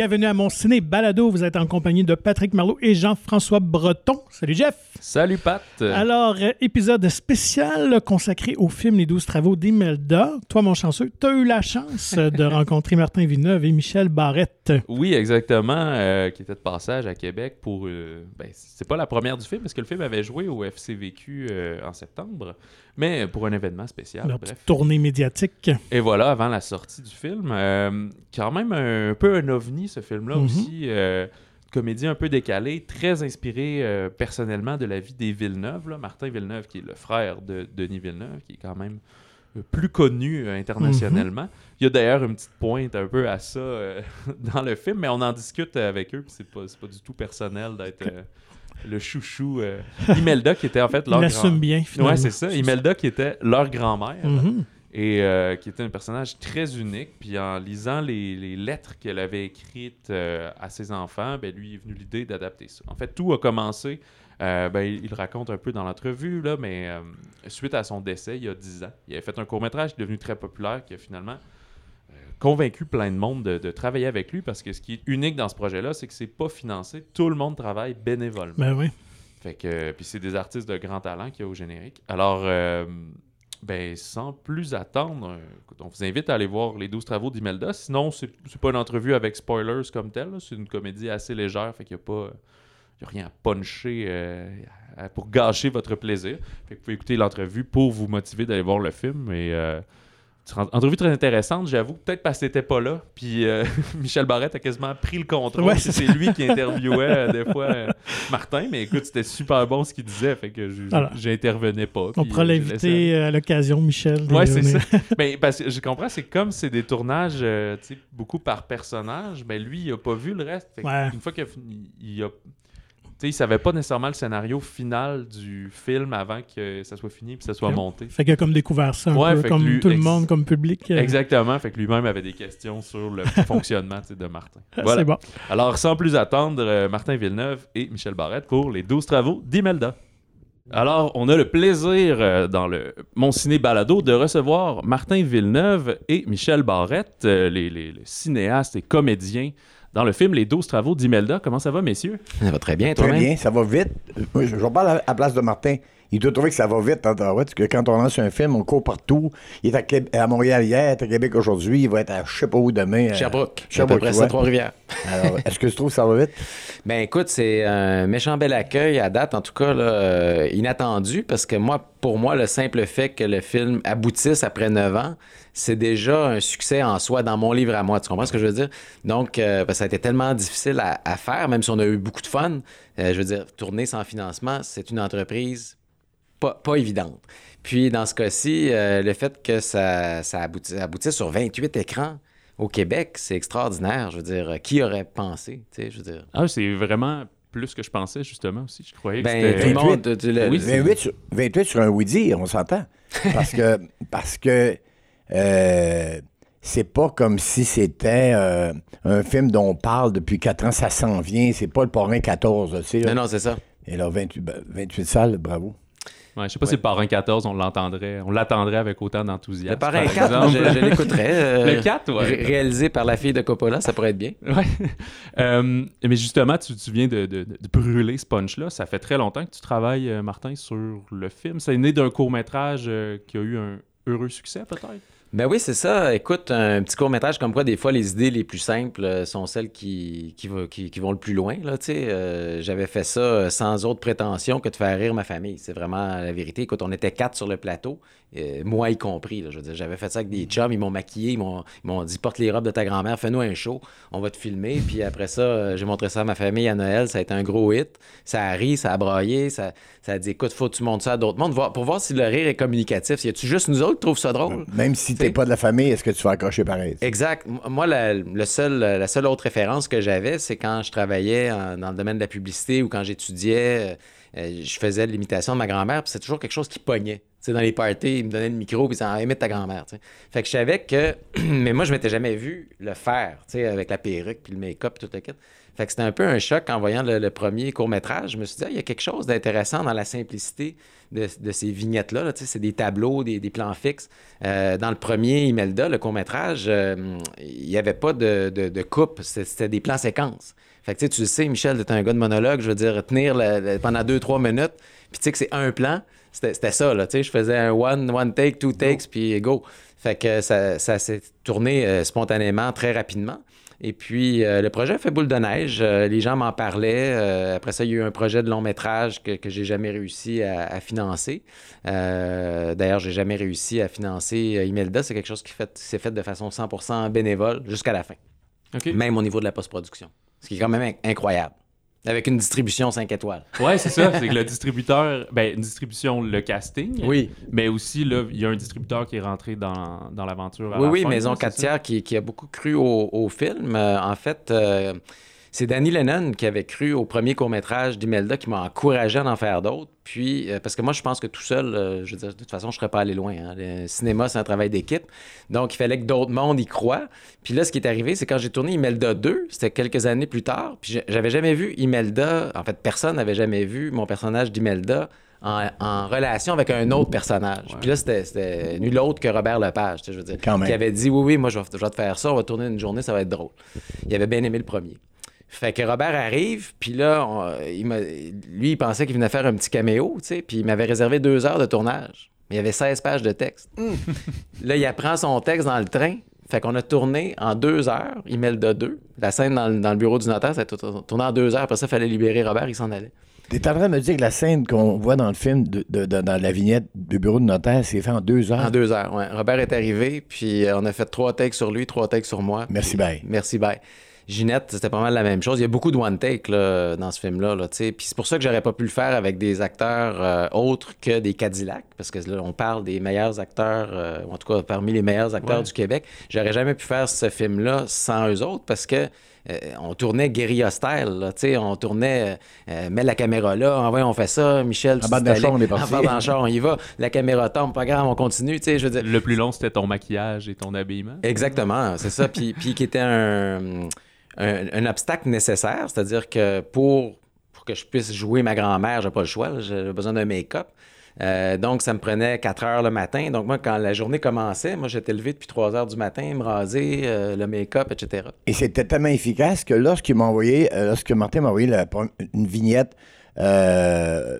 bienvenue à mon ciné balado. Vous êtes en compagnie de Patrick Marlot et Jean-François Breton. Salut Jeff. Salut Pat. Alors, euh, épisode spécial consacré au film Les douze travaux d'Imelda. Toi, mon chanceux, tu as eu la chance de rencontrer Martin Villeneuve et Michel Barrette. Oui, exactement, euh, qui était de passage à Québec pour... euh, ben, c'est pas la première du film, parce que le film avait joué au FCVQ euh, en septembre, mais pour un événement spécial, Leur bref. petite tournée médiatique. Et voilà, avant la sortie du film. Quand même un, peu un ovni, ce film-là Mhm. aussi. Euh, comédie un peu décalée, très inspirée euh, personnellement de la vie des Villeneuve. là. Martin Villeneuve, qui est le frère de Denis Villeneuve, qui est quand même euh, plus connu euh, internationalement. Il y a d'ailleurs une petite pointe un peu à ça dans le film, mais on en discute avec eux, puis c'est pas, du tout personnel d'être le chouchou. Imelda, qui était en fait leur l'assume grand... bien, finalement. Ouais, c'est ça. Imelda, qui était leur grand-mère Mhm. Et euh, qui était un personnage très unique. Puis en lisant les, les lettres qu'elle avait écrites euh, à ses enfants, ben, lui est venu l'idée d'adapter ça. En fait, tout a commencé, euh, ben, il, raconte un peu dans l'entrevue, là, mais suite à son décès il y a 10 ans, il avait fait un court-métrage qui est devenu très populaire, qui a finalement convaincu plein de monde de, de travailler avec lui, parce que ce qui est unique dans ce projet-là, c'est que c'est pas financé. Tout le monde travaille bénévolement. Ben oui. Fait que, puis c'est des artistes de grand talent qu'il y a au générique. Alors, ben, sans plus attendre, euh, on vous invite à aller voir les 12 travaux d'Imelda. Sinon, c'est pas une entrevue avec spoilers comme tel. là. C'est une comédie assez légère. Fait qu'il n'y a pas. y a rien à puncher euh, pour gâcher votre plaisir. Fait que vous pouvez écouter l'entrevue pour vous motiver d'aller voir le film. Et, euh, entrevue très intéressante, j'avoue. Peut-être parce que t'étais pas là. Puis euh, Michel Barrette a quasiment pris le contrôle. Ouais, c'est lui qui interviewait euh, des fois euh, Martin. Mais écoute, c'était super bon ce qu'il disait. Fait que Voilà. j'intervenais pas. On pourra l'inviter à l'occasion, Michel. Ouais, c'est ça. Mais parce que je comprends, c'est comme c'est des tournages tu sais, beaucoup par personnage, mais lui, il a pas vu le reste. Ouais. Une fois qu'il a fini- il a. Sais, il savait pas nécessairement le scénario final du film avant que ça soit fini puis ça soit monté. Fait qu'il a comme découvert ça un Ouais, peu, comme lui- tout le monde, comme public. euh, Exactement. Fait que lui-même avait des questions sur le fonctionnement de Martin. C'est Voilà. bon. Alors, sans plus attendre, euh, Martin Villeneuve et Michel Barrette pour les 12 travaux d'Imelda. Alors, on a le plaisir euh, dans le Mon Ciné Balado de recevoir Martin Villeneuve et Michel Barrette, les, les- les cinéastes et comédiens dans le film Les 12 travaux d'Imelda. Comment ça va, messieurs? Ça va très bien, Très bien, ça va vite. Moi, Je, je parle à la place de Martin. Il doit trouver que ça va vite Ottawa, parce que quand on lance un film, on court partout. Il est à, Québec- à Montréal hier, il est à Québec aujourd'hui, il va être à je sais pas où demain. euh, Sherbrooke. Sherbrooke, à peu près ça, ouais. Trois-Rivières. Alors, est-ce que tu trouves que ça va vite? Ben écoute, c'est un méchant bel accueil à date, en tout cas là, euh, inattendu, parce que moi, pour moi, le simple fait que le film aboutisse après 9 ans, c'est déjà un succès en soi dans mon livre à moi. Tu comprends ce que je veux dire? Donc, euh, parce que ça a été tellement difficile à, à faire, même si on a eu beaucoup de fun. euh, je veux dire, tourner sans financement, c'est une entreprise pas, pas évidente. Puis, dans ce cas-ci, euh, le fait que ça, ça abouti- aboutisse sur 28 écrans au Québec, c'est extraordinaire. Je veux dire, qui aurait pensé? Tu sais, je veux dire? Ah, c'est vraiment plus que je pensais, justement, aussi. Je croyais que Ben, tout c'était... le 28. monde. tu- le- Oui, le- c'est- 28 sur, 28 sur un oui-dire, on s'entend. Parce que, parce que euh, c'est pas comme si c'était euh, un film dont on parle depuis 4 ans, ça s'en vient. C'est pas le parrain 14, tu sais. là. Non, non, c'est ça. Et là, 28, ben, 28 salles, bravo. Ouais, je sais pas si le parrain 14, on l'entendrait, on l'attendrait avec autant d'enthousiasme. Le parrain par 4, moi, je, l'écouterais. euh, Le 4, ouais. ré- Réalisé par la fille de Coppola, ça pourrait être bien. Ouais. Euh, mais justement, tu, tu viens de, de- de brûler ce punch-là. Ça fait très longtemps que tu travailles, euh, Martin, sur le film. C'est né d'un court-métrage euh, qui a eu un heureux succès, peut-être? Ben oui, c'est ça. Écoute, un petit court-métrage comme quoi, des fois, les idées les plus simples euh, sont celles qui, qui, vont le plus loin. Là. Euh, J'avais fait ça euh, sans autre prétention que de faire rire ma famille. C'est vraiment la vérité. Écoute, on était quatre sur le plateau, euh, moi y compris. là. Je veux dire, j'avais fait ça avec des chums, ils m'ont maquillé, ils m'ont ils m'ont dit porte les robes de ta grand-mère, fais-nous un show, on va te filmer. Puis après ça, euh, j'ai montré ça à ma famille à Noël, ça a été un gros hit. Ça a ri, ça a braillé, ça, ça a dit écoute, faut que tu montres ça à d'autres mondes pour voir si le rire est communicatif. Y a-tu juste nous autres qui trouvent ça drôle? Même si t'es pas de la famille, est-ce que tu vas accrocher pareil? Exact. Moi, la, le seul, la seule autre référence que j'avais, c'est quand je travaillais en- dans le domaine de la publicité ou quand j'étudiais, euh, je faisais l'imitation de ma grand-mère, puis c'est toujours quelque chose qui pognait. Tu sais, dans les parties, ils me donnaient le micro, puis ils disaient ta grand-mère. Fait que je savais que. Mais moi, je m'étais jamais vu le faire, avec la perruque, puis le make-up, tout le kit. Fait que c'était un peu un choc en voyant le, premier court-métrage. Je me suis dit, ah, il y a quelque chose d'intéressant dans la simplicité de, de ces vignettes-là. Là. C'est des tableaux, des, des plans fixes. Euh, dans le premier Imelda, le court-métrage, euh, il n'y avait pas de, de, de coupe. C'était des plans séquences. Fait que tu sais, tu le sais, Michel, t'es un gars de monologue, je veux dire, tenir pendant deux, trois minutes, puis tu sais que c'est un plan, c'était ça, là, tu sais, je faisais un one, one take, two takes, puis go. Fait que ça, ça s'est tourné euh, spontanément, très rapidement. Et puis, euh, le projet a fait boule de neige. Euh, les gens m'en parlaient. Euh, après ça, il y a eu un projet de long métrage que, que j'ai jamais réussi à, à financer. D'ailleurs, j'ai jamais réussi à financer Imelda. C'est quelque chose qui fait- s'est fait de façon 100% bénévole jusqu'à la fin, même au niveau de la post-production. Ce qui est quand même inc- incroyable. Avec une distribution 5 étoiles. Ouais, c'est ça. C'est que le distributeur, ben, une distribution, le casting. Oui. Mais aussi, là, il y a un distributeur qui est rentré dans, dans l'aventure. Oui, la oui, fin, Maison là, c'est 4 ça? tiers qui, qui a beaucoup cru au, au film. Euh, en fait, euh, c'est Danny Lennon qui avait cru au premier court-métrage d'Imelda qui m'a encouragé à en faire d'autres. Puis, euh, parce que moi, je pense que tout seul, euh, je veux dire, de toute façon, je serais pas allé loin. hein. Le cinéma, c'est un travail d'équipe. Donc, il fallait que d'autres mondes y croient. Puis là, ce qui est arrivé, c'est quand j'ai tourné Imelda 2, c'était quelques années plus tard. Puis j'avais jamais vu Imelda. En fait, personne n'avait jamais vu mon personnage d'Imelda. En, en relation avec un autre personnage. Puis là, c'était- nul autre que Robert Lepage, tu sais, je veux dire, Quand même. qui avait dit oui, oui, moi, je vais, je vais te faire ça, on va tourner une journée, ça va être drôle. Il avait bien aimé le premier. Fait que Robert arrive, puis là, on- il lui, il pensait qu'il venait faire un petit caméo, tu sais, puis il m'avait réservé deux heures de tournage. Mais il y avait 16 pages de texte. là, il apprend son texte dans le train. Fait qu'on a tourné en deux heures, Imelda 2. La scène dans, le- dans le bureau du notaire, ça a tourné en deux heures. Après ça, il fallait libérer Robert, il s'en allait. T'es en train de me dire que la scène qu'on voit dans le film, de, de- de- dans la vignette du bureau de notaire, c'est fait en deux heures? En deux heures, ouais. Robert est arrivé, puis euh, on a fait trois takes sur lui, trois takes sur moi. Merci, bye. Merci, bye. Ginette, c'était pas mal la même chose. Il y a beaucoup de one take là, dans ce film-là. Là, puis c'est pour ça que j'aurais pas pu le faire avec des acteurs euh, autres que des Cadillacs, parce que là, on parle des meilleurs acteurs, euh, ou en tout cas parmi les meilleurs acteurs Ouais. du Québec. J'aurais jamais pu faire ce film-là sans eux autres, parce que euh, on tournait guérilla style, là, on tournait, euh, mets la caméra là, envoie, on fait ça, Michel, tu En bas de t'es la chambre, allé- on est parti. En bas dans char, on y va, la caméra tombe, pas grave, on continue, tu sais, je veux dire, Le plus long, c'était ton maquillage et ton habillement. Exactement, c'est ça. Puis, puis qui était un, un, un obstacle nécessaire, c'est-à-dire que pour, pour que je puisse jouer ma grand-mère, j'ai pas le choix, j'ai besoin d'un make-up. Euh, donc, ça me prenait 4 heures le matin. Donc, moi, quand la journée commençait, moi, j'étais levé depuis 3 heures du matin, me raser, euh, le make-up, etc. Et c'était tellement efficace que lorsqu'il m'a envoyé, euh, lorsque Martin m'a envoyé la- une vignette à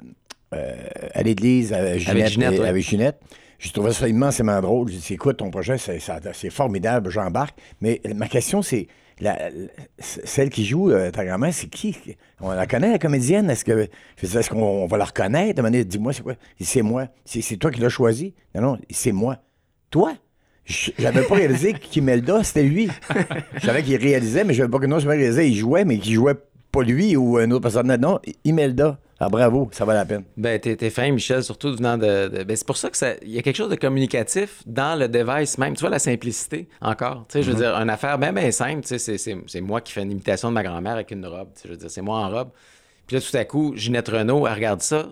l'église avec Ginette, et- ouais. avec Ginette, j'ai trouvé ça immensément drôle. J'ai dit, écoute, ton projet, c'est, c'est formidable, j'embarque. Mais ma question, c'est, la- celle qui joue euh, ta grand-mère, c'est qui? On la connaît, la comédienne? Est-ce que est-ce qu'on on va la reconnaître? Dis-moi, c'est quoi? C'est moi. C'est, toi qui l'as choisi? Non, non, c'est moi. Toi? J'avais pas réalisé qu'Imelda, c'était lui. Je savais qu'il réalisait, mais je savais pas que non seulement il réalisait, il jouait, mais qu'il jouait pas lui ou un autre personne. Non, Imelda. Ah, bravo, ça va la peine. Ben, t'es, t'es fin, Michel, surtout venant de. de- ben, c'est pour ça que ça. Il y a quelque chose de communicatif dans le device même. Tu vois, la simplicité, encore. Tu sais, je veux dire, une affaire bien, bien simple. Tu sais, c'est, c'est, c'est moi qui fais une imitation de ma grand-mère avec une robe. Tu sais, je veux dire, c'est moi en robe. Puis là, tout à coup, Ginette Renault, elle regarde ça,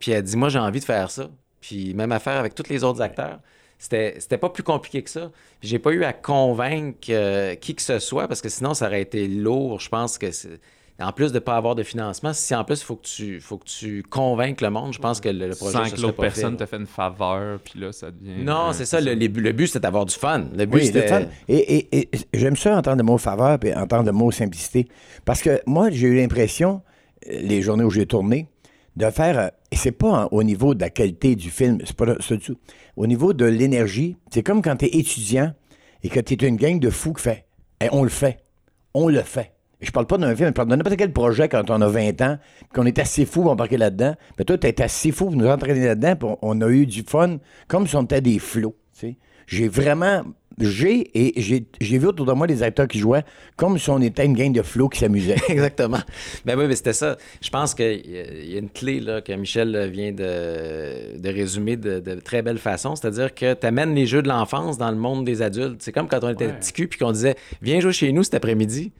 puis elle dit, moi, j'ai envie de faire ça. Puis même affaire avec tous les autres acteurs. C'était, c'était pas plus compliqué que ça. Puis j'ai pas eu à convaincre euh, qui que ce soit, parce que sinon, ça aurait été lourd. Je pense que c'est. En plus de ne pas avoir de financement, si en plus il faut que tu faut que tu convainques le monde, je pense que le, le projet Sans que l'autre pas personne te fait une faveur, puis là, ça devient. Non, c'est ça. Le, le but, c'était d'avoir du fun. Le but, Oui, c'était. le fun. Et, et- et j'aime ça entendre le mot faveur et entendre le mot simplicité. Parce que moi, j'ai eu l'impression, euh, les journées où j'ai tourné, de faire. euh, Et c'est pas au niveau de la qualité du film, c'est pas ça du tout. Au niveau de l'énergie, c'est comme quand tu es étudiant et que tu es une gang de fous qui fait Eh, on le fait. On le fait. Je parle pas d'un film, je parle de n'importe quel projet quand on a 20 ans, puis qu'on est assez fou pour embarquer là-dedans. Mais toi, tu été assez fou pour nous entraîner là-dedans, puis on, on a eu du fun, comme si on était des flots. J'ai vraiment. J'ai et j'ai j'ai vu autour de moi des acteurs qui jouaient comme si on était une gang de flots qui s'amusaient. Exactement. Ben oui, mais c'était ça. Je pense qu'il y, a- il y a une clé là, que Michel vient de, de résumer de, de très belle façon. C'est-à-dire que tu amènes les jeux de l'enfance dans le monde des adultes. C'est comme quand on était Ouais. petit cul puis qu'on disait Viens jouer chez nous cet après-midi.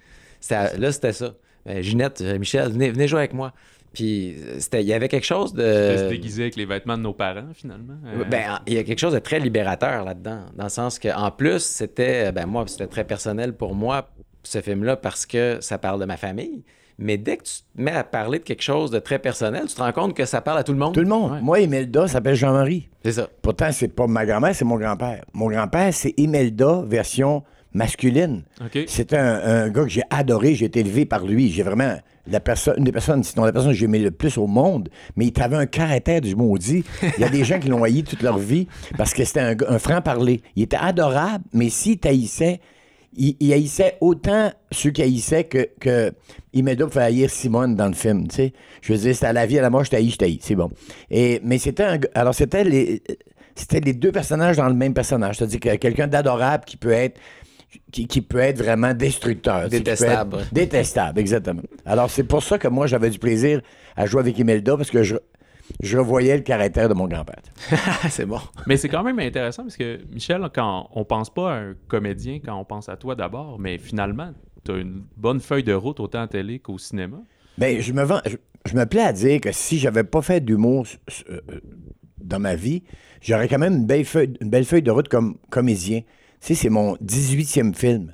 C'était- Là, c'était ça. Ben, Ginette, euh, Michel, venez, venez jouer avec moi. Puis euh, c'était- il y avait quelque chose De se de. déguiser avec les vêtements de nos parents, finalement. Euh, Ben, il y a quelque chose de très libérateur là-dedans, dans le sens qu'en plus, c'était, ben moi, c'était très personnel pour moi, ce film-là parce que ça parle de ma famille. Mais dès que tu te mets à parler de quelque chose de très personnel, tu te rends compte que ça parle à tout le monde. Tout le monde. Ouais. Moi, Imelda s'appelle Jean-Marie. C'est ça. Pourtant, c'est pas ma grand-mère, c'est mon grand-père. Mon grand-père, c'est Imelda, version masculine. OK. C'était un, un gars que j'ai adoré, j'ai été élevé par lui. J'ai vraiment la personne, une des personnes, sinon la personne que j'ai aimé le plus au monde, mais il avait un caractère du maudit. Il y a des gens qui l'ont haï toute leur vie parce que c'était un, un franc-parler. Il était adorable, mais s'il taillissait, il, il haïssait autant ceux qui haïssaient que, que Imelda pouvait haïr Simone dans le film, tu sais. Je veux dire, c'était à la vie, à la mort, je t'haïs, je t'haïs, c'est bon. Et, mais c'était un alors c'était les, c'était les deux personnages dans le même personnage. C'est-à-dire que quelqu'un d'adorable qui peut être qui, qui peut être vraiment destructeur. Détestable. Détestable, exactement. Alors, c'est pour ça que moi, j'avais du plaisir à jouer avec Imelda parce que je, je revoyais le caractère de mon grand-père. c'est bon. Mais c'est quand même intéressant parce que, Michel, quand on pense pas à un comédien quand on pense à toi d'abord, mais finalement, tu as une bonne feuille de route autant à télé qu'au cinéma. Ben, je me vends, je, je me plais à dire que si j'avais pas fait d'humour euh, dans ma vie, j'aurais quand même une belle feuille, une belle feuille de route comme comédien. Tu sais, c'est mon 18e film.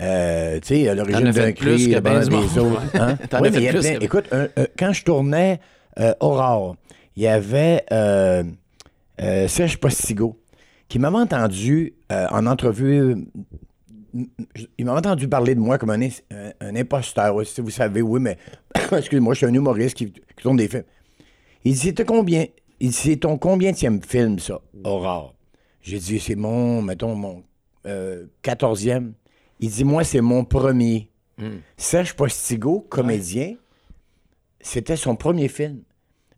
Euh, tu sais, à l'origine d'un cri, ben du des autres. Hein? As mais plus plein- que- Écoute, un- un- quand je tournais euh, Aurore, il y avait euh, euh, Serge Postigo qui m'avait entendu euh, en entrevue. Il m'avait entendu parler de moi comme un, un, imposteur. Si vous savez, oui, mais excusez-moi, je suis un humoriste qui, qui tourne des films. Il dit C'était combien Il dit C'est ton combienième film, ça, Aurore J'ai dit C'est mon, mettons, mon euh, 14e. Il dit Moi, c'est mon premier. Hmm. Serge Postigo, comédien, c'était son premier film.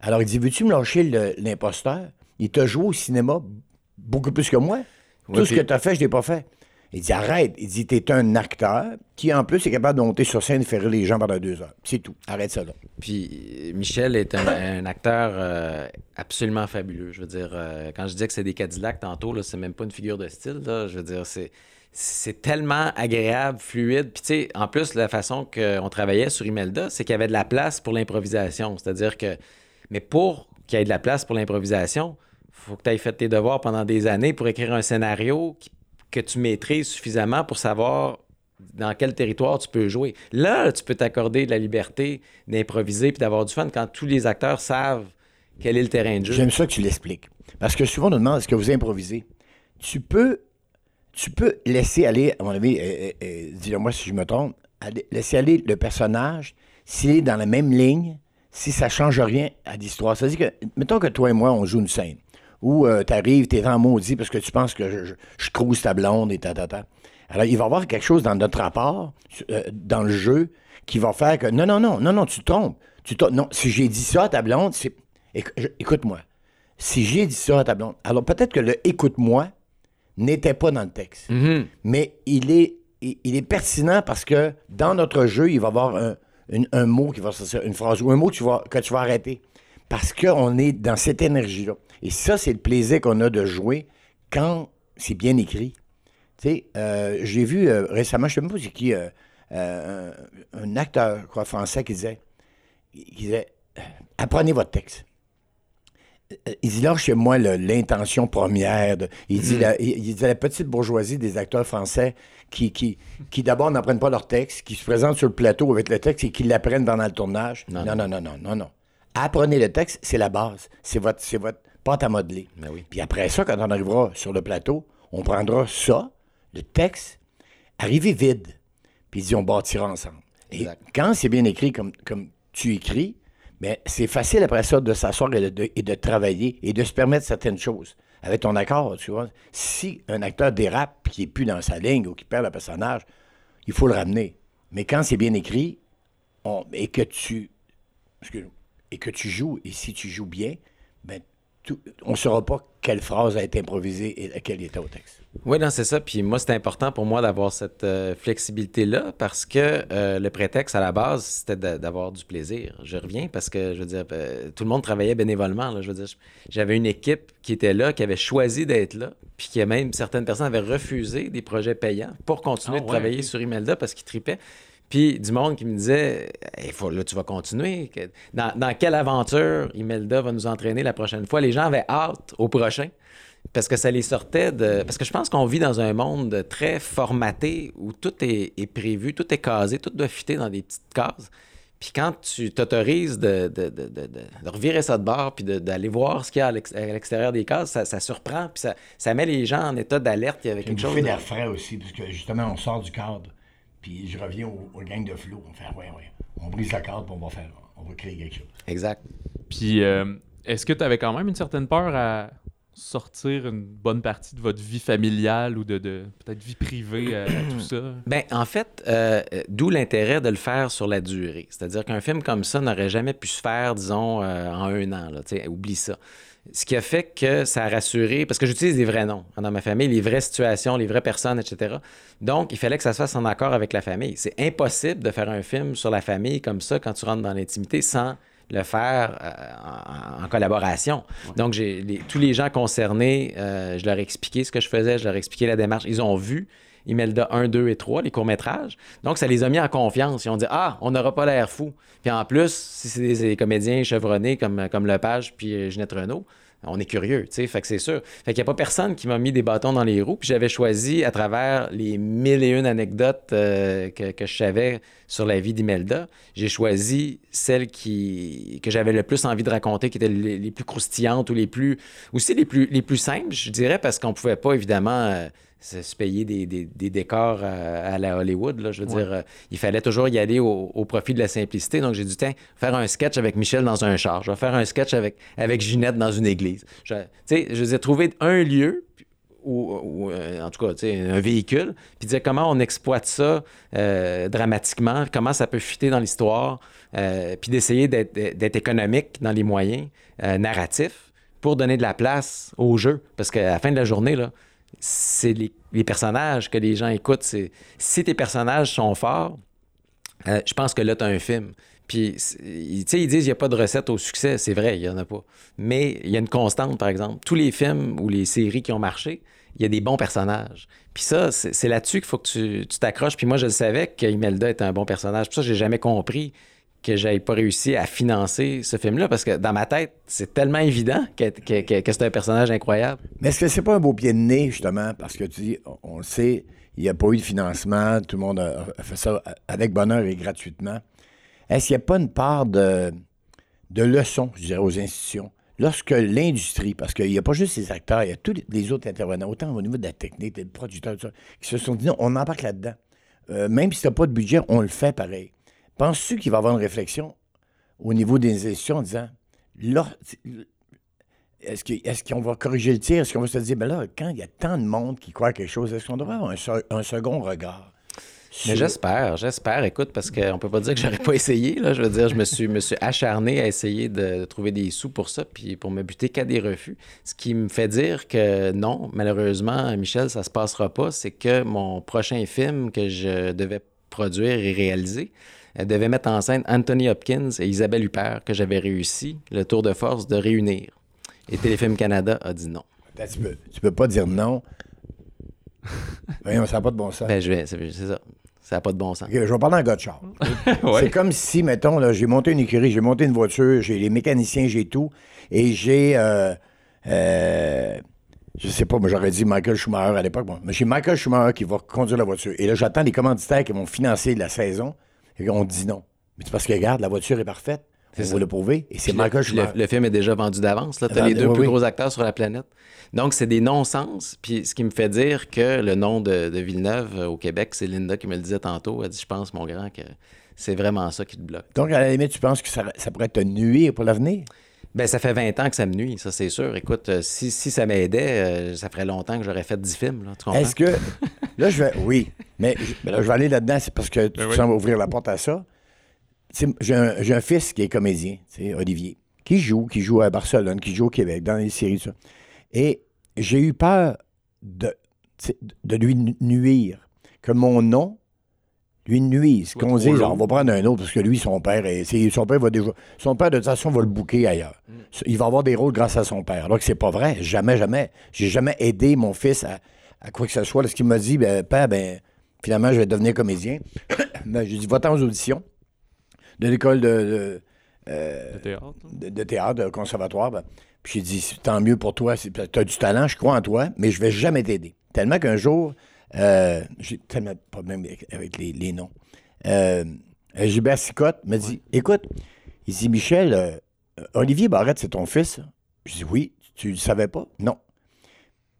Alors, il dit Veux-tu me lâcher l'imposteur? Il t'a joué au cinéma beaucoup plus que moi. Ouais, Tout ce que tu as fait, je l'ai pas fait. Il dit Arrête. Il dit T'es un acteur qui, en plus, est capable de monter sur scène et faire les gens pendant deux heures. C'est tout. Arrête ça là. Puis Michel est un, acteur euh, absolument fabuleux. Je veux dire, euh, quand je dis que c'est des Cadillacs tantôt, là, c'est même pas une figure de style. Là. Je veux dire, c'est, c'est tellement agréable, fluide. Puis tu sais, en plus, la façon qu'on travaillait sur Imelda, c'est qu'il y avait de la place pour l'improvisation. C'est-à-dire que, mais pour qu'il y ait de la place pour l'improvisation, faut que tu aies fait tes devoirs pendant des années pour écrire un scénario qui- que tu maîtrises suffisamment pour savoir dans quel territoire tu peux jouer. Là, tu peux t'accorder de la liberté d'improviser puis d'avoir du fun quand tous les acteurs savent quel est le terrain de jeu. J'aime ça que tu l'expliques. Parce que souvent, on nous demande est-ce que vous improvisez? Tu peux, tu peux laisser aller, à mon avis, dis-le-moi si je me trompe, laisser aller le personnage s'il est dans la même ligne, si ça change rien à l'histoire. C'est-à-dire que, mettons que toi et moi, on joue une scène où tu arrives, tu es en maudit parce que tu penses que je, je, je crouse ta blonde et ta, ta, ta. Alors, il va y avoir quelque chose dans notre rapport, euh, dans le jeu, qui va faire que non, non, non, non, non, tu te trompes. Tu te- non, si j'ai dit ça à ta blonde, c'est. Écoute-moi. Si j'ai dit ça à ta blonde, alors peut-être que le écoute-moi n'était pas dans le texte. Mhm. Mais il est, il, il est pertinent parce que dans notre jeu, il va y avoir un, une- un mot qui va sortir, une phrase ou un mot que tu vas, que tu vas arrêter. Parce qu'on est dans cette énergie-là. Et ça, c'est le plaisir qu'on a de jouer quand c'est bien écrit. Tu sais, euh, j'ai vu euh, récemment, je ne sais même pas c'est qui, euh, un, un acteur quoi, français qui disait, il disait Apprenez votre texte. Il dit là, chez moi, l'intention première. de- il, dit la, il, il dit la petite bourgeoisie des acteurs français qui, qui, qui d'abord n'apprennent pas leur texte, qui se présentent sur le plateau avec le texte et qui l'apprennent pendant le tournage. Non, Non, non, non, non, non, non. Apprenez le texte, c'est la base. C'est votre, c'est votre pâte à modeler. Ben oui. Puis après ça, quand on arrivera sur le plateau, on prendra ça, le texte, arrivé vide. Puis on bâtira ensemble. Et Exact. quand c'est bien écrit comme, comme tu écris, mais c'est facile après ça de s'asseoir et de, et de travailler et de se permettre certaines choses. Avec ton accord, tu vois. Si un acteur dérape qu'il n'est plus dans sa ligne ou qu'il perd le personnage, il faut le ramener. Mais quand c'est bien écrit on- et que tu excuse- et que tu joues, et si tu joues bien, ben, tout- on ne saura pas quelle phrase a été improvisée et laquelle était au texte. Oui, non, c'est ça. Puis moi, c'est important pour moi d'avoir cette euh, flexibilité-là parce que euh, le prétexte à la base, c'était d'avoir du plaisir. Je reviens parce que, je veux dire, euh, tout le monde travaillait bénévolement. là. Je veux dire, j'avais une équipe qui était là, qui avait choisi d'être là, puis qui a même certaines personnes avaient refusé des projets payants pour continuer Ah de ouais, travailler sur Imelda parce qu'ils tripaient. Puis du monde qui me disait faut, là, tu vas continuer. Dans, dans quelle aventure Imelda va nous entraîner la prochaine fois Les gens avaient hâte au prochain. parce que ça les sortait de. Parce que je pense qu'on vit dans un monde très formaté où tout est, est prévu, tout est casé, tout doit fitter dans des petites cases. Puis quand tu t'autorises de, de, de, de, de revirer ça de bord, puis d'aller voir ce qu'il y a à l'ex- à l'extérieur des cases, ça, ça surprend, puis ça, ça met les gens en état d'alerte. Il y avait quelque chose. bouffée de- d'air frais aussi, parce que justement, on sort du cadre, puis je reviens au, au gang de flow. On fait, ouais, ouais, on brise le cadre, puis on va faire, on va créer quelque chose. Exact. Puis, euh, est-ce que tu avais quand même une certaine peur à sortir une bonne partie de votre vie familiale ou de, de peut-être vie privée à, à tout ça? Ben, en fait, euh, d'où l'intérêt de le faire sur la durée. C'est-à-dire qu'un film comme ça n'aurait jamais pu se faire, disons, euh, en un an. Là, oublie ça. Ce qui a fait que ça a rassuré, parce que j'utilise les vrais noms hein, dans ma famille, les vraies situations, les vraies personnes, etc. Donc, il fallait que ça se fasse en accord avec la famille. C'est impossible de faire un film sur la famille comme ça quand tu rentres dans l'intimité sans le faire euh, en, en collaboration. Donc, j'ai tous les gens concernés, euh, je leur ai expliqué ce que je faisais, je leur ai expliqué la démarche. Ils ont vu Imelda 1, 2 et 3, les courts-métrages. Donc, ça les a mis en confiance. Ils ont dit Ah, on n'aura pas l'air fou. Puis en plus, si c'est des, comédiens chevronnés comme, Lepage puis euh, Ginette Renault, on est curieux, tu sais, fait que c'est sûr. Fait qu'il n'y a pas personne qui m'a mis des bâtons dans les roues, puis j'avais choisi à travers les mille et une anecdotes euh, que, que je savais sur la vie d'Imelda, j'ai choisi celles que j'avais le plus envie de raconter, qui étaient les, les plus croustillantes ou les plus, aussi les plus, les plus simples, je dirais, parce qu'on pouvait pas évidemment euh, se payer des, des- des décors à la Hollywood, là, je veux dire, euh, il fallait toujours y aller au, au profit de la simplicité, donc j'ai dit, tiens, faire un sketch avec Michel dans un char, je vais faire un sketch avec, avec Ginette dans une église. Tu sais, je veux dire, trouver un lieu, ou, ou, euh, en tout cas, tu sais, un véhicule, puis dire comment on exploite ça euh, dramatiquement, comment ça peut fitter dans l'histoire, puis d'essayer d'être économique dans les moyens narratifs pour donner de la place au jeu. Parce qu'à la fin de la journée, là, c'est les, personnages que les gens écoutent. C'est, si tes personnages sont forts, euh, je pense que là, tu as un film. Puis, tu sais, ils disent qu'il n'y a pas de recette au succès. C'est vrai, il n'y en a pas. Mais il y a une constante, par exemple. Tous les films ou les séries qui ont marché, il y a des bons personnages. Puis ça, c'est là-dessus qu'il faut que tu t'accroches. Puis moi, je le savais qu'Imelda était un bon personnage. Pour ça, j'ai jamais compris que j'avais pas réussi à financer ce film-là parce que dans ma tête, c'est tellement évident que, que, que- c'est un personnage incroyable. Mais est-ce que c'est pas un beau pied de nez, justement, parce que tu dis, on- le sait, il n'y a pas eu de financement, tout le monde a fait ça avec bonheur et gratuitement. Est-ce qu'il n'y a pas une part de, de leçon, je dirais, aux institutions? Lorsque l'industrie, parce qu'il n'y a pas juste les acteurs, il y a tous les autres intervenants, autant au niveau de la technique, des producteurs, tout ça, qui se sont dit, non, on embarque là-dedans. Euh, même si tu n'as pas de budget, on le fait pareil. Penses-tu qu'il va y avoir une réflexion au niveau des institutions en disant, est-ce qu'on va corriger le tir? Est-ce qu'on va se dire, ben là, quand il y a tant de monde qui croit à quelque chose, est-ce qu'on devrait avoir un, se- un second regard? Mais j'espère, j'espère. Écoute, parce qu'on peut pas dire que j'aurais pas essayé. Là. Je veux dire, je me suis, me suis acharné à essayer de, de trouver des sous pour ça, puis pour me buter qu'à des refus. Ce qui me fait dire que non, malheureusement, Michel, ça se passera pas. C'est que mon prochain film que je devais produire et réaliser euh, devait mettre en scène Anthony Hopkins et Isabelle Huppert, que j'avais réussi le tour de force de réunir. Et Téléfilm Canada a dit non. Tu, peux, tu peux pas dire non. Voyons, ça n'a pas de bon sens. Ben, je vais, c'est ça. Ça n'a pas de bon sens. Je vais parler en gars de char. Ouais. C'est comme si, mettons, là, j'ai monté une écurie, j'ai monté une voiture, j'ai les mécaniciens, j'ai tout, et j'ai, euh, euh, je sais pas, moi j'aurais dit Michael Schumacher à l'époque, bon, mais j'ai Michael Schumacher qui va conduire la voiture. Et là, j'attends les commanditaires qui vont financer la saison, et on dit non. Mais c'est parce que, regarde, la voiture est parfaite, on ça. va le prouver, et c'est le- Michael le, le film est déjà vendu d'avance. Tu as les deux oui, plus oui. gros acteurs sur la planète. Donc, c'est des non-sens. Puis ce qui me fait dire que le nom de, de Villeneuve euh, au Québec, c'est Linda qui me le disait tantôt. Elle dit Je pense, mon grand, que c'est vraiment ça qui te bloque. Donc, à la limite, tu penses que ça, ça pourrait te nuire pour l'avenir? Ben, ça fait 20 ans que ça me nuit, ça, c'est sûr. Écoute, euh, si, si ça m'aidait, euh, ça ferait longtemps que j'aurais fait 10 films. Là, tu comprends? Est-ce que. Là, je vais. Oui. Mais, mais là, je vais aller là-dedans, c'est parce que tu Ben oui. sembles ouvrir la porte à ça. Tu J'ai un, fils qui est comédien, tu sais, Olivier, qui joue, qui joue à Barcelone, qui joue au Québec, dans les séries, ça. Et j'ai eu peur de, tu de lui nu- nuire, que mon nom lui nuise. Soit Qu'on dise, long. on va prendre un autre, parce que lui, son père, est- son père va déjà. Son père, de toute façon, va le bouquer ailleurs. Il va avoir des rôles grâce à son père. Alors que c'est pas vrai. Jamais, jamais. J'ai jamais aidé mon fils à, à quoi que ce soit. Lorsqu'il m'a dit, ben, père, ben, finalement, je vais devenir comédien. ben, j'ai dit, va-t'en aux auditions de l'école de, de, De théâtre. de, de théâtre, de conservatoire. ben, puis j'ai dit, tant mieux pour toi, tu as du talent, je crois en toi, mais je vais jamais t'aider. Tellement qu'un jour, euh, j'ai tellement de problèmes avec, les, les noms. Euh, Gilbert Sicotte me dit, écoute, il dit, Michel, euh, Olivier Barrette, c'est ton fils? Je dis, oui, tu le savais pas? Non.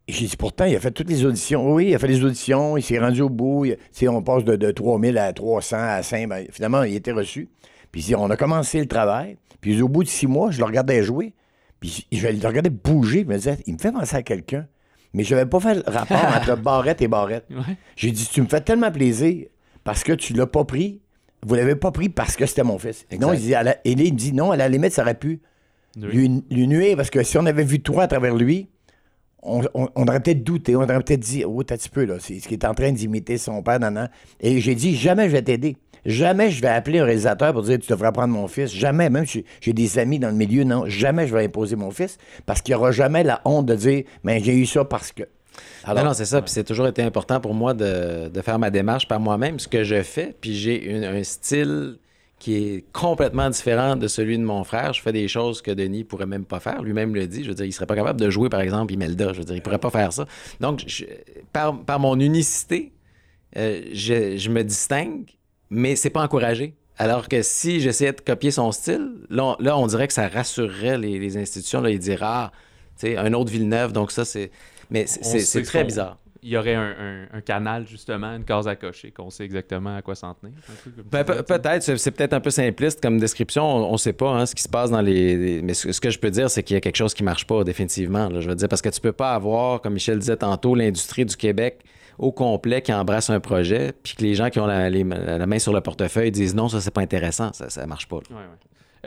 Et J'ai dit, pourtant, il a fait toutes les auditions. Oui, il a fait les auditions, il s'est rendu au bout. Il- on passe de, de 3000 à 300 à 5. Ben, finalement, il était reçu. Puis il dit, on a commencé le travail. Puis au bout de six mois, je le regardais jouer. Puis je le regardais bouger. Je me disais, il me fait penser à quelqu'un. Mais je n'avais pas fait le rapport entre Barrette et Barrette. Ouais. J'ai dit, tu me fais tellement plaisir parce que tu l'as pas pris. Vous l'avez pas pris parce que c'était mon fils. Exact. Non, il dit, à la- et il me dit, non, à la limite, ça aurait pu Oui. lui, lui nuire parce que si on avait vu toi à travers lui, on, on- on aurait peut-être douté, on aurait peut-être dit, oh, t'as un petit peu, là, c'est ce qui est en train d'imiter son père, nan, nan. Et j'ai dit, jamais je vais t'aider. Jamais je vais appeler un réalisateur pour dire, tu devrais prendre mon fils. Jamais, même si j'ai des amis dans le milieu, non, jamais je vais imposer mon fils parce qu'il n'y aura jamais la honte de dire, mais j'ai eu ça parce que. non, non, c'est ça. Puis c'est toujours été important pour moi de, de faire ma démarche par moi-même, ce que je fais. Puis j'ai un style qui est complètement différent de celui de mon frère. Je fais des choses que Denis pourrait même pas faire. Lui-même le dit. Je veux dire, il serait pas capable de jouer, par exemple, Imelda. Je veux dire, il pourrait pas faire ça. Donc, je- par, par mon unicité, euh, je, je me distingue, mais c'est pas encouragé. Alors que si j'essayais de copier son style, là, on, là, on dirait que ça rassurerait les, les institutions. Là, ils diraient, ah, tu sais, un autre Villeneuve, donc ça, c'est. Mais c'est- très bizarre. Il y aurait un, un- un canal, justement, une case à cocher, qu'on sait exactement à quoi s'en tenir. Ben, peut-être, c'est- peut-être un peu simpliste comme description. On ne sait pas hein, ce qui se passe dans les. les- Mais ce, ce que je peux dire, c'est qu'il y a quelque chose qui marche pas définitivement. là. je veux dire parce que tu peux pas avoir, comme Michel disait tantôt, l'industrie du Québec au complet qui embrasse un projet, puis que les gens qui ont la, les- la main sur le portefeuille disent non, ça c'est pas intéressant, ça, ça marche pas. là. Ouais, ouais.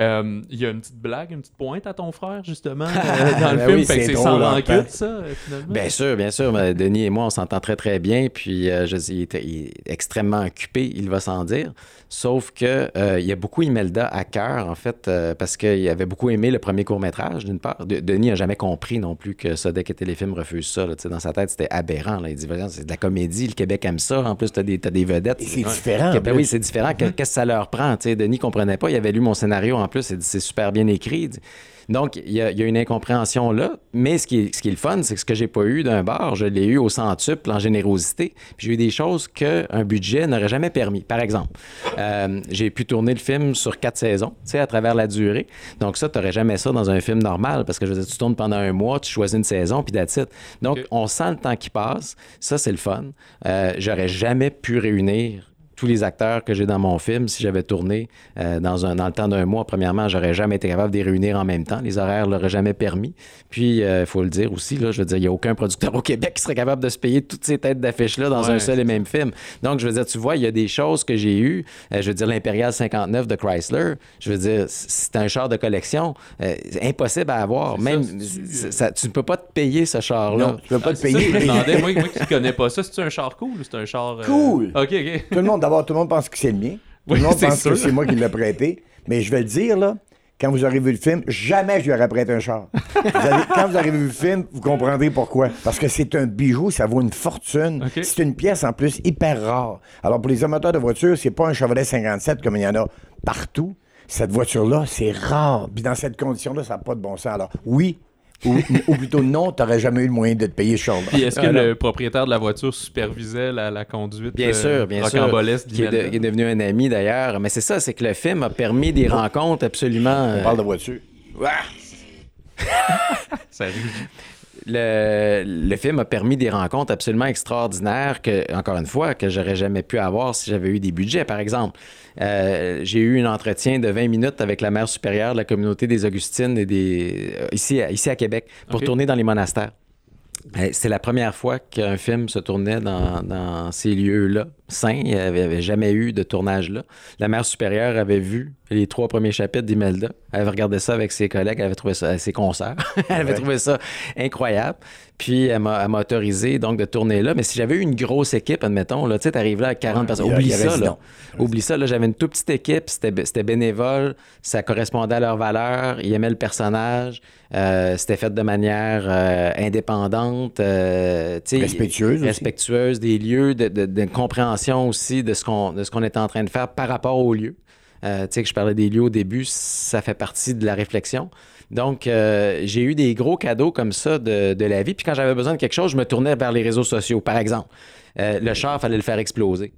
Euh, Il y a une petite blague, une petite pointe à ton frère, justement, euh, dans le Ben film? oui, c'est sans en rancune, ça, euh, finalement? Bien sûr, bien sûr. mais Denis et moi, on s'entend très, très bien. Puis, euh, je dis, il, était- il est extrêmement occupé, il va s'en dire. Sauf que euh, il y a beaucoup Imelda à cœur, en fait, euh, parce qu'il avait beaucoup aimé le premier court-métrage, d'une part. De- Denis n'a jamais compris non plus que Sodec et Téléfilm refusent ça. là. Dans sa tête, c'était aberrant. là. Il dit, Voyons, c'est de la comédie, le Québec aime ça. En plus, tu as, des t'as des vedettes. Et c'est différent. Ben oui, c'est différent. Que- Qu'est-ce que ça leur prend? Tu sais, Denis comprenait pas. Il avait lu mon scénario en plus. Il dit, C'est super bien écrit. Il dit- Donc, il y, a, il y a une incompréhension là. Mais ce qui est, ce qui est le fun, c'est que ce que j'ai pas eu d'un bar, je l'ai eu au centuple en générosité. Puis j'ai eu des choses qu'un budget n'aurait jamais permis. Par exemple, euh, j'ai pu tourner le film sur quatre saisons, tu sais, à travers la durée. Donc ça, tu n'aurais jamais ça dans un film normal parce que je veux dire, tu tournes pendant un mois, tu choisis une saison, puis that's it. Donc, on sent le temps qui passe. Ça, c'est le fun. Euh, J'aurais jamais pu réunir tous les acteurs que j'ai dans mon film, si j'avais tourné euh, dans, un, dans le temps d'un mois, premièrement, j'aurais jamais été capable de les réunir en même temps. Les horaires l'auraient jamais permis. Puis, il faut le dire aussi, là, je veux dire, il n'y a aucun producteur au Québec qui serait capable de se payer toutes ces têtes d'affiches-là dans Ouais, un seul et même film. Donc, je veux dire, tu vois, il y a des choses que j'ai eues. Euh, je veux dire, l'Impérial 59 de Chrysler, je veux dire, c'est un char de collection. euh, c'est impossible à avoir. Même, ça, ça- euh, tu ne peux pas te payer ce char-là. Tu peux pas Ah, te ça, payer. je me demandais, moi, moi qui ne connais pas ça, c'est un char cool ou c'est un char. euh, Cool. Ok, ok. Tout le monde, tout le monde pense que c'est le mien. Tout le monde pense sûr. que c'est moi qui l'ai prêté. Mais je vais le dire, là, quand vous aurez vu le film, jamais je lui aurais prêté un char. Vous quand vous aurez vu le film, vous comprendrez pourquoi. Parce que c'est un bijou, ça vaut une fortune. C'est une pièce, en plus, hyper rare. Alors, pour les amateurs de voitures, c'est pas un Chevrolet 57 comme il y en a partout. Cette voiture-là, c'est rare. Puis dans cette condition-là, ça n'a pas de bon sens. Alors, oui, ou, ou plutôt non, tu n'aurais jamais eu le moyen de te payer ce char Puis est-ce que Ah, le propriétaire de la voiture supervisait la, la conduite Bien euh, sûr, bien sûr. Qui est, de- d'Imelda? qui est devenu un ami d'ailleurs. Mais c'est ça, c'est que le film a permis des rencontres absolument. On euh, parle de voiture. Ça arrive. le, le film a permis des rencontres absolument extraordinaires que, encore une fois, que j'aurais jamais pu avoir si j'avais eu des budgets. Par exemple, euh, j'ai eu un entretien de 20 minutes avec la mère supérieure de la communauté des Augustines et des, euh, ici, à- ici à Québec pour tourner dans les monastères. Euh, C'est la première fois qu'un film se tournait dans, dans ces lieux-là, sains. Il n'y avait, avait jamais eu de tournage là. La mère supérieure avait vu les trois premiers chapitres d'Imelda. Elle avait regardé ça avec ses collègues, elle avait trouvé ça, ses concerts. elle avait trouvé ça incroyable. Puis elle m'a autorisé donc de tourner là. Mais si j'avais eu une grosse équipe, admettons, là, tu sais, t'arrives là à 40 personnes. Oublie ça, là. Oublie ça, là. J'avais une toute petite équipe, c'était bé- c'était bénévole, ça correspondait à leurs valeurs, ils aimaient le personnage, euh, c'était fait de manière euh, indépendante, euh, Respectueuse aussi. respectueuse des lieux, de, de- de compréhension aussi de ce qu'on de ce qu'on était en train de faire par rapport aux lieux. Tu sais, que je parlais des lieux au début, ça fait partie de la réflexion. Donc, euh, j'ai eu des gros cadeaux comme ça de, la vie. Puis quand j'avais besoin de quelque chose, je me tournais vers les réseaux sociaux. Par exemple, euh, le char, fallait le faire exploser.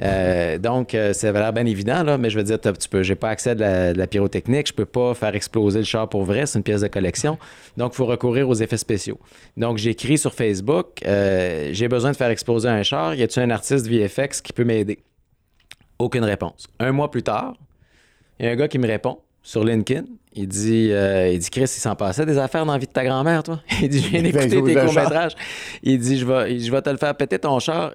Euh, donc, ça avait l'air bien évident, là, mais je veux dire, tu peux, j'ai pas accès à la, pyrotechnique, je peux pas faire exploser le char pour vrai, c'est une pièce de collection. Donc, il faut recourir aux effets spéciaux. Donc, j'écris sur Facebook, j'ai besoin de faire exploser un char, y a-t-il un artiste VFX qui peut m'aider? Aucune réponse. Un mois plus tard, il y a un gars qui me répond sur LinkedIn. Il dit, euh, il dit Chris, il s'en passait des affaires dans la vie de ta grand-mère, toi? Il dit, je viens d'écouter tes courts-métrages. Il dit, je vais, je vais te le faire péter ton char.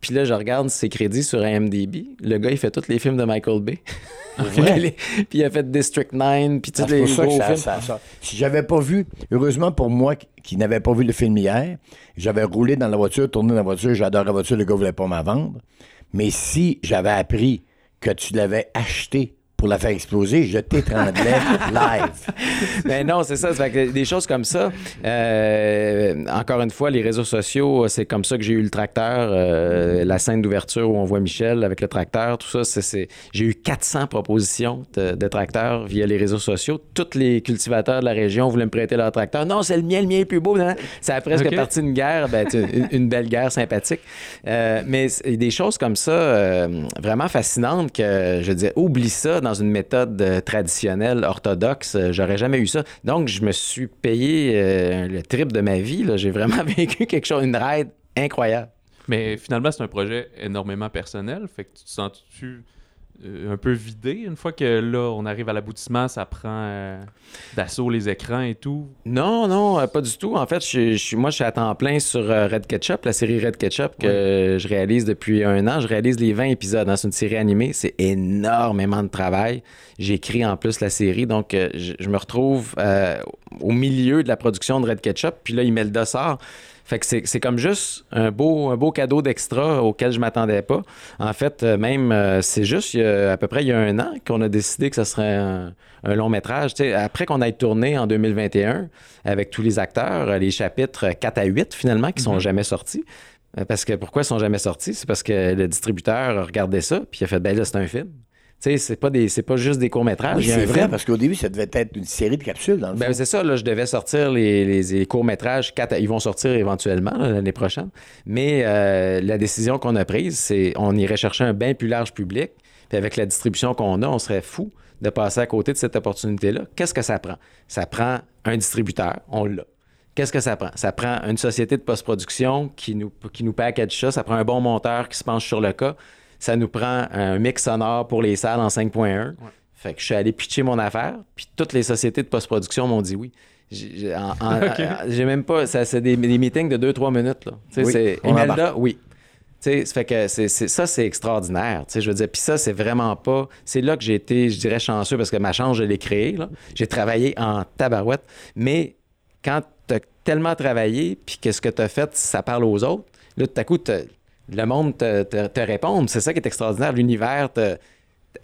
Puis là, je regarde ses crédits sur IMDb. Le gars, il fait tous les films de Michael Bay. vrai? puis il a fait District 9, puis tous Ah, c'est les pour ça que gros ça, films. ça- ça- Si j'avais pas vu, heureusement pour moi qui- qui n'avais pas vu le film hier, j'avais roulé dans la voiture, tourné dans la voiture, j'adore la voiture, le gars voulait pas m'en vendre. Mais si j'avais appris que tu l'avais acheté pour la faire exploser, je t'étranglais live. Mais non, c'est ça. Ça fait que des choses comme ça. euh, encore une fois, les réseaux sociaux, c'est comme ça que j'ai eu le tracteur. euh, la scène d'ouverture où on voit Michel avec le tracteur, tout ça. c'est- J'ai eu 400 propositions de, de tracteurs via les réseaux sociaux. Tous les cultivateurs de la région voulaient me prêter leur tracteur. Non, c'est le mien, le mien est plus beau. non? Ça a presque parti d'une guerre, ben, une, une belle guerre sympathique. Euh, mais des choses comme ça, euh, vraiment fascinantes que je dis, oublie ça dans une méthode euh, traditionnelle, orthodoxe. euh, J'aurais jamais eu ça. Donc, je me suis payé euh, le trip de ma vie. J'ai vraiment vécu quelque chose, une ride incroyable. Mais finalement, c'est un projet énormément personnel. Fait que tu te sens-tu un peu vidé une fois que là, on arrive à l'aboutissement, ça prend euh, d'assaut les écrans et tout. Non, non, euh, pas du tout. En fait, je, moi, je suis à temps plein sur euh, Red Ketchup, la série Red Ketchup que je réalise depuis un an. Je réalise les 20 épisodes dans une série animée. C'est énormément de travail. J'écris en plus la série, donc euh, je, je me retrouve euh, au milieu de la production de Red Ketchup. Puis là, Imelda sort. Fait que c'est comme juste un beau, un beau cadeau d'extra auquel je m'attendais pas. En fait, euh, même, euh, c'est juste il y a, à peu près il y a un an qu'on a décidé que ce serait un, un long métrage. Après qu'on ait tourné en 2021 avec tous les acteurs, les chapitres 4 à 8 finalement qui sont jamais sortis. Euh, Parce que pourquoi ils sont jamais sortis? C'est parce que le distributeur a regardé ça puis il a fait ben là, c'est un film. Tu sais, c'est pas, des- c'est pas juste des courts-métrages. Oui, c'est vrai, parce qu'au début, ça devait être une série de capsules, dans le Ben, c'est ça, là, je devais sortir les, les- les courts-métrages. Ils vont sortir éventuellement l'année prochaine. Mais euh, la décision qu'on a prise, c'est on irait chercher un bien plus large public. Puis avec la distribution qu'on a, on serait fou de passer à côté de cette opportunité-là. Qu'est-ce que ça prend? Ça prend un distributeur, on l'a. Qu'est-ce que ça prend? Ça prend une société de post-production qui nous, qui nous package ça. Ça prend un bon monteur qui se penche sur le cas. Ça nous prend un mix sonore pour les salles en 5.1. Fait que je suis allé pitcher mon affaire, puis toutes les sociétés de post-production m'ont dit oui. J'ai j'ai- même pas. ça, C'est des, des meetings de 2-3 minutes. Là. Tu Oui, Imelda, oui. Tu fait que c'est, c'est- ça, c'est extraordinaire. Tu je veux dire, puis ça, c'est vraiment pas. C'est là que j'ai été, je dirais, chanceux parce que ma chance, je l'ai créée. là. J'ai travaillé en tabarouette. Mais quand tu as tellement travaillé, puis que ce que tu as fait, ça parle aux autres, là, tout à coup, t'as- le monde te, te, te répond. C'est ça qui est extraordinaire. L'univers te,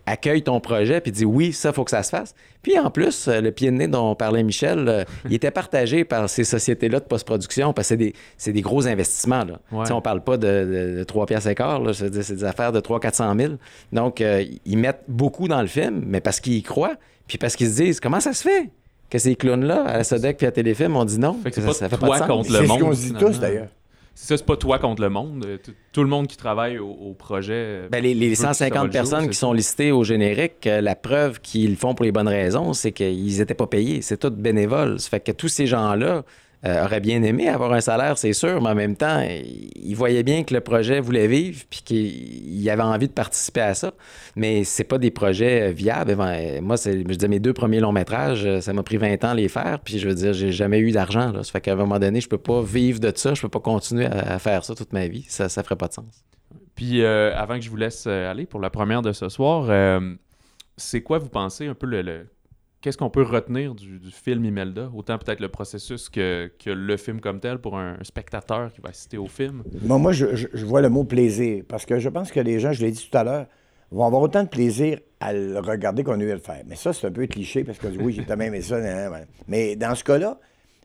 accueille ton projet puis dit oui, ça, faut que ça se fasse. Puis en plus, euh, le pied de nez dont parlait Michel, euh, il était partagé par ces sociétés-là de post-production parce que c'est des, c'est des gros investissements. Là. Ouais. On parle pas de, de, de 3 piastres et quart, c'est des, affaires de 300-400 000. Donc, euh, ils mettent beaucoup dans le film, mais parce qu'ils y croient, puis parce qu'ils se disent comment ça se fait que ces clowns-là, à la Sodec puis à Téléfilm, on dit non? Fait que c'est ça, pas ça fait toi pas de sens. contre le C'est ce monde, qu'on se dit tous, d'ailleurs. C'est ça, c'est pas toi contre le monde. Euh, tout- le monde qui travaille au, au projet. euh, Ben, les, les veut que ça voit 150 le personnes jour, qui sont listées au générique, euh, la preuve qu'ils le font pour les bonnes raisons, c'est qu'ils n'étaient pas payés. C'est tout bénévole. Ça fait que tous ces gens-là euh, auraient bien aimé avoir un salaire, c'est sûr, mais en même temps, ils voyaient bien que le projet voulait vivre puis qu'ils avaient envie de participer à ça. Mais c'est pas des projets euh, viables. Ben, Moi, je disais, mes deux premiers longs métrages, euh, ça m'a pris 20 ans à les faire. Puis je veux dire, j'ai jamais eu d'argent. Ça fait qu'à un moment donné, je peux pas vivre de ça. Je peux pas continuer à, faire ça toute ma vie. Ça, ça ferait pas de sens. Puis avant que je vous laisse aller pour la première de ce soir, c'est quoi vous pensez un peu le- Qu'est-ce qu'on peut retenir du, film Imelda? Autant peut-être le processus que, le film comme tel pour un spectateur qui va assister au film. Moi, je, vois le mot plaisir parce que je pense que les gens, je l'ai dit tout à l'heure, vont avoir autant de plaisir à le regarder qu'on a eu à le faire. Mais ça, c'est un peu cliché parce que oui, j'ai tellement aimé ça. nan. Mais dans ce cas-là,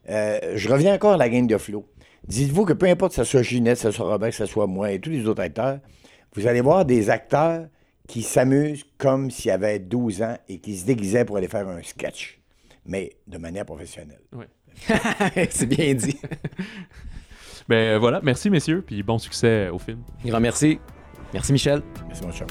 euh, je reviens encore à la game de Flo. Dites-vous que peu importe que ce soit Ginette, que ce soit Robert, que ce soit moi et tous les autres acteurs, vous allez voir des acteurs qui s'amuse comme s'il avait 12 ans et qui se déguisait pour aller faire un sketch, mais de manière professionnelle. c'est bien dit. Ben euh, voilà, merci messieurs, puis bon succès au film. Grand merci. Merci Michel. Merci, mon cher.